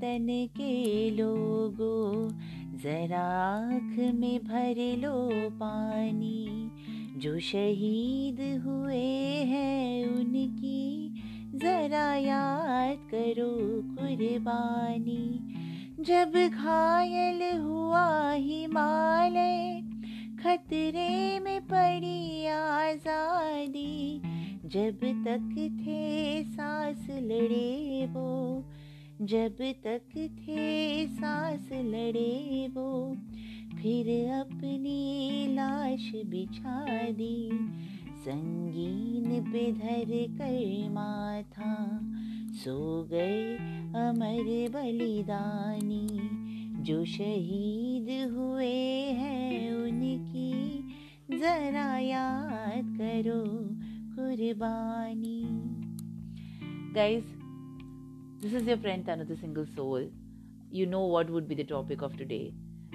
वतन के लोगो, जरा आँख में भर लो पानी। जो शहीद हुए हैं उनकी, जरा याद करो कुर्बानी। जब घायल हुआ हिमालय, खतरे में पड़ी आज़ादी। जब तक थे सांस लड़े वो जब तक थे सांस लड़े वो फिर अपनी लाश बिछा दी। संगीन पे धर कर माथा सो गए अमर बलिदानी। जो शहीद हुए हैं उनकी जरा याद करो कुर्बानी। Guys, this is your friend Tanata Single Soul. You know what would be the topic of today.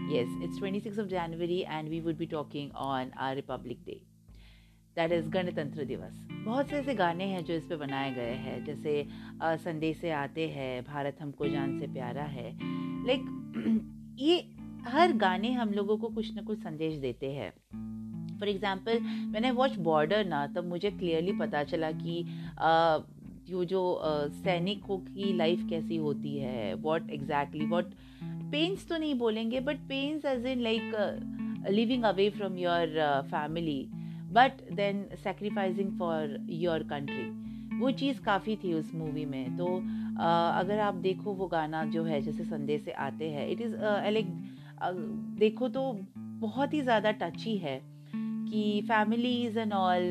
Yes, it's 26th of January and we would be talking on our Republic Day. That is गणतंत्र दिवस बहुत से ऐसे गाने हैं जो इस पे बनाए गए हैं जैसे संदेश से आते हैं भारत हमको जान से प्यारा है लाइक ये हर गाने हम लोगों को कुछ ना कुछ संदेश देते हैं फॉर एग्ज़ाम्पल मैंने वॉच बॉर्डर ना तब मुझे क्लियरली पता चला कि यो जो सैनिकों की लाइफ कैसी होती है? वॉट एग्जैक्टली वॉट पेन्स तो नहीं बोलेंगे but pains as in like living away from your family but then sacrificing for your country वो चीज़ काफ़ी थी उस मूवी में। तो uh, अगर आप देखो वो गाना जो है जैसे संदेश से आते हैं इट इज़ लाइक देखो तो बहुत ही ज़्यादा टची है। कि families and all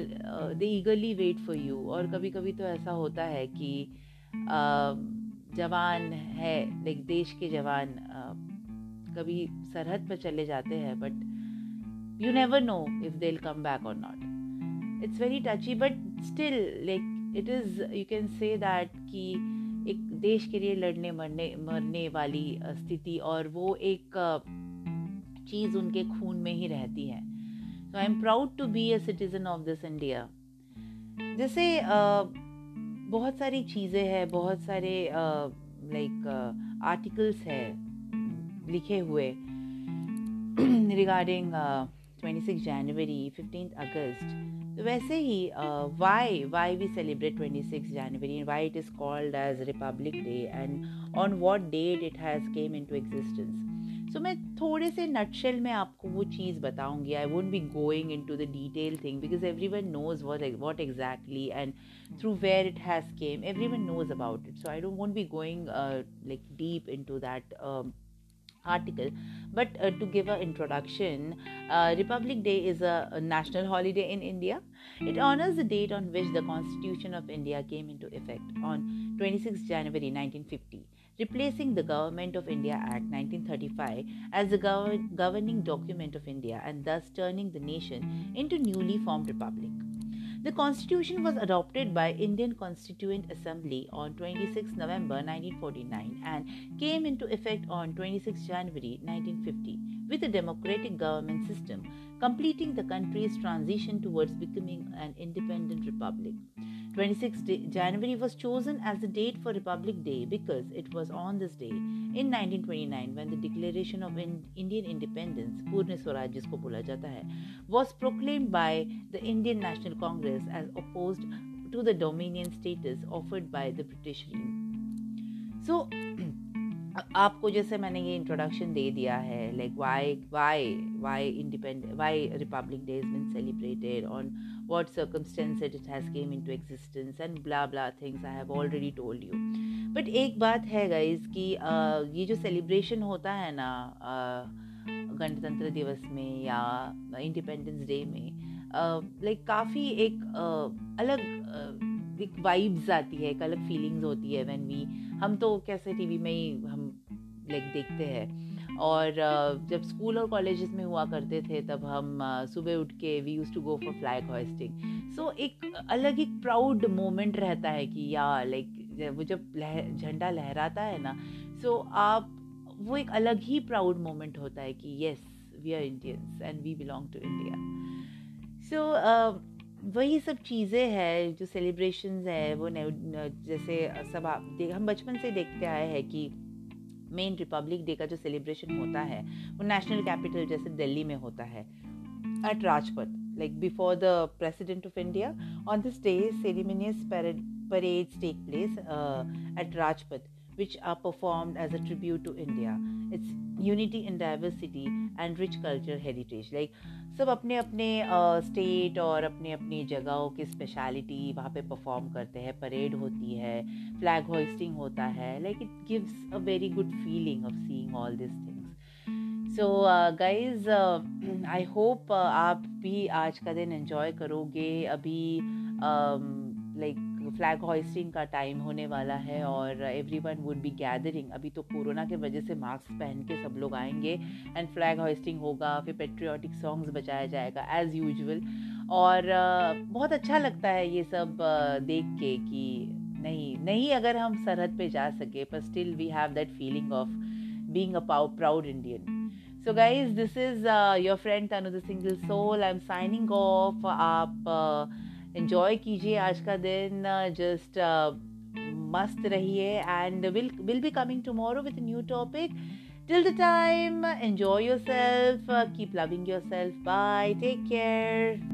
they eagerly wait for you और कभी कभी तो ऐसा होता है कि uh, जवान है लाइक देश के जवान uh, कभी सरहद पर चले जाते हैं but you never know if they come back और not it's very touchy but still like it is you can say that कि एक देश के लिए लड़ने मरने मरने वाली स्थिति और वो एक चीज़ उनके खून में ही रहती है। I am proud to be a citizen of this India जैसे बहुत सारी चीज़ें हैं बहुत सारे लाइक आर्टिकल्स है लिखे हुए रिगार्डिंग ट्वेंटी सिक्स जनवरी फिफ्टीन अगस्त तो वैसे ही why why we celebrate twenty six January why it is called as republic day and on what date it has come into existence सो मैं थोड़े से नटशेल में आपको वो चीज़ बताऊंगी I won't be going into the detail thing because everyone knows what exactly and through where it has came everyone knows about it so I don't won't be going like deep into that article but uh, to give an introduction uh, republic day is a, a, national holiday in india it honors the date on which the constitution of india came into effect on 26 january 1950 replacing the Government of India Act 1935 as the gov- governing document of India and thus turning the nation into newly formed republic. The constitution was adopted by Indian Constituent Assembly on 26 November 1949 and came into effect on 26 January 1950 with a democratic government system completing the country's transition towards becoming an independent republic. 26 January was chosen as the date for Republic Day because it was on this day in 1929 when the Declaration of Indian Independence, Purna Swaraj jata hai, was proclaimed by the Indian National Congress as opposed to the dominion status offered by the British regime. So आपको जैसे मैंने ये introduction दे दिया है like why why why independent why republic day is been celebrated on what circumstances it has came into existence, and blah blah things I have already told you. But एक बात है गाइज़ कि ये जो celebration होता है ना गणतंत्र दिवस में या इंडिपेंडेंस डे में लाइक काफ़ी एक अलग एक वाइब्स आती है, एक अलग फीलिंग्स होती है व्हेन वी हम तो कैसे टीवी में ही, हम लाइक देखते हैं। और जब स्कूल और कॉलेजेस में हुआ करते थे तब हम सुबह उठ के we use to go for flag hoisting so एक अलग एक प्राउड मोमेंट रहता है कि या लाइक वो जब लह, झंडा लहराता है ना सो so आप वो एक अलग ही प्राउड मोमेंट होता है कि yes we are Indians and we belong to India so वही सब चीज़ें हैं जो सेलिब्रेशंस है वो जैसे सब आप हम बचपन से देखते आए हैं कि मेन रिपब्लिक डे का जो सेलिब्रेशन होता है, वो नेशनल कैपिटल जैसे दिल्ली में होता है। At Rajpath like before the president of India on this day ceremonious parade parades take place at Rajpath which are performed as a tribute to india. Its unity in diversity and rich cultural heritage. Like सब अपने अपने state और अपने अपनी जगहों की speciality वहाँ पे परफॉर्म करते हैं। परेड होती है फ्लैग होइस्टिंग होता है। Like it gives a very good feeling of seeing all this things so guys I hope आप भी आज का दिन एंजॉय करोगे। अभी लाइक um, फ्लैग हॉइस्टिंग का टाइम होने वाला है और every one would be gathering अभी तो कोरोना के वजह से मास्क पहन के सब लोग आएँगे एंड फ्लैग हॉइस्टिंग होगा फिर पेट्रियाटिक सॉन्ग्स बजाया जाएगा एज़ यूजल और बहुत अच्छा लगता है ये सब देख के कि नहीं नहीं अगर हम सरहद पे जा सके पर still we have that feeling of being a proud Indian So, guys, this is uh, your friend Tanu the Single Soul. Off. आप uh, एंजॉय hmm. कीजिए आज का दिन जस्ट मस्त रहिए and will will be coming tomorrow with new topic till the time enjoy yourself keep loving yourself bye take care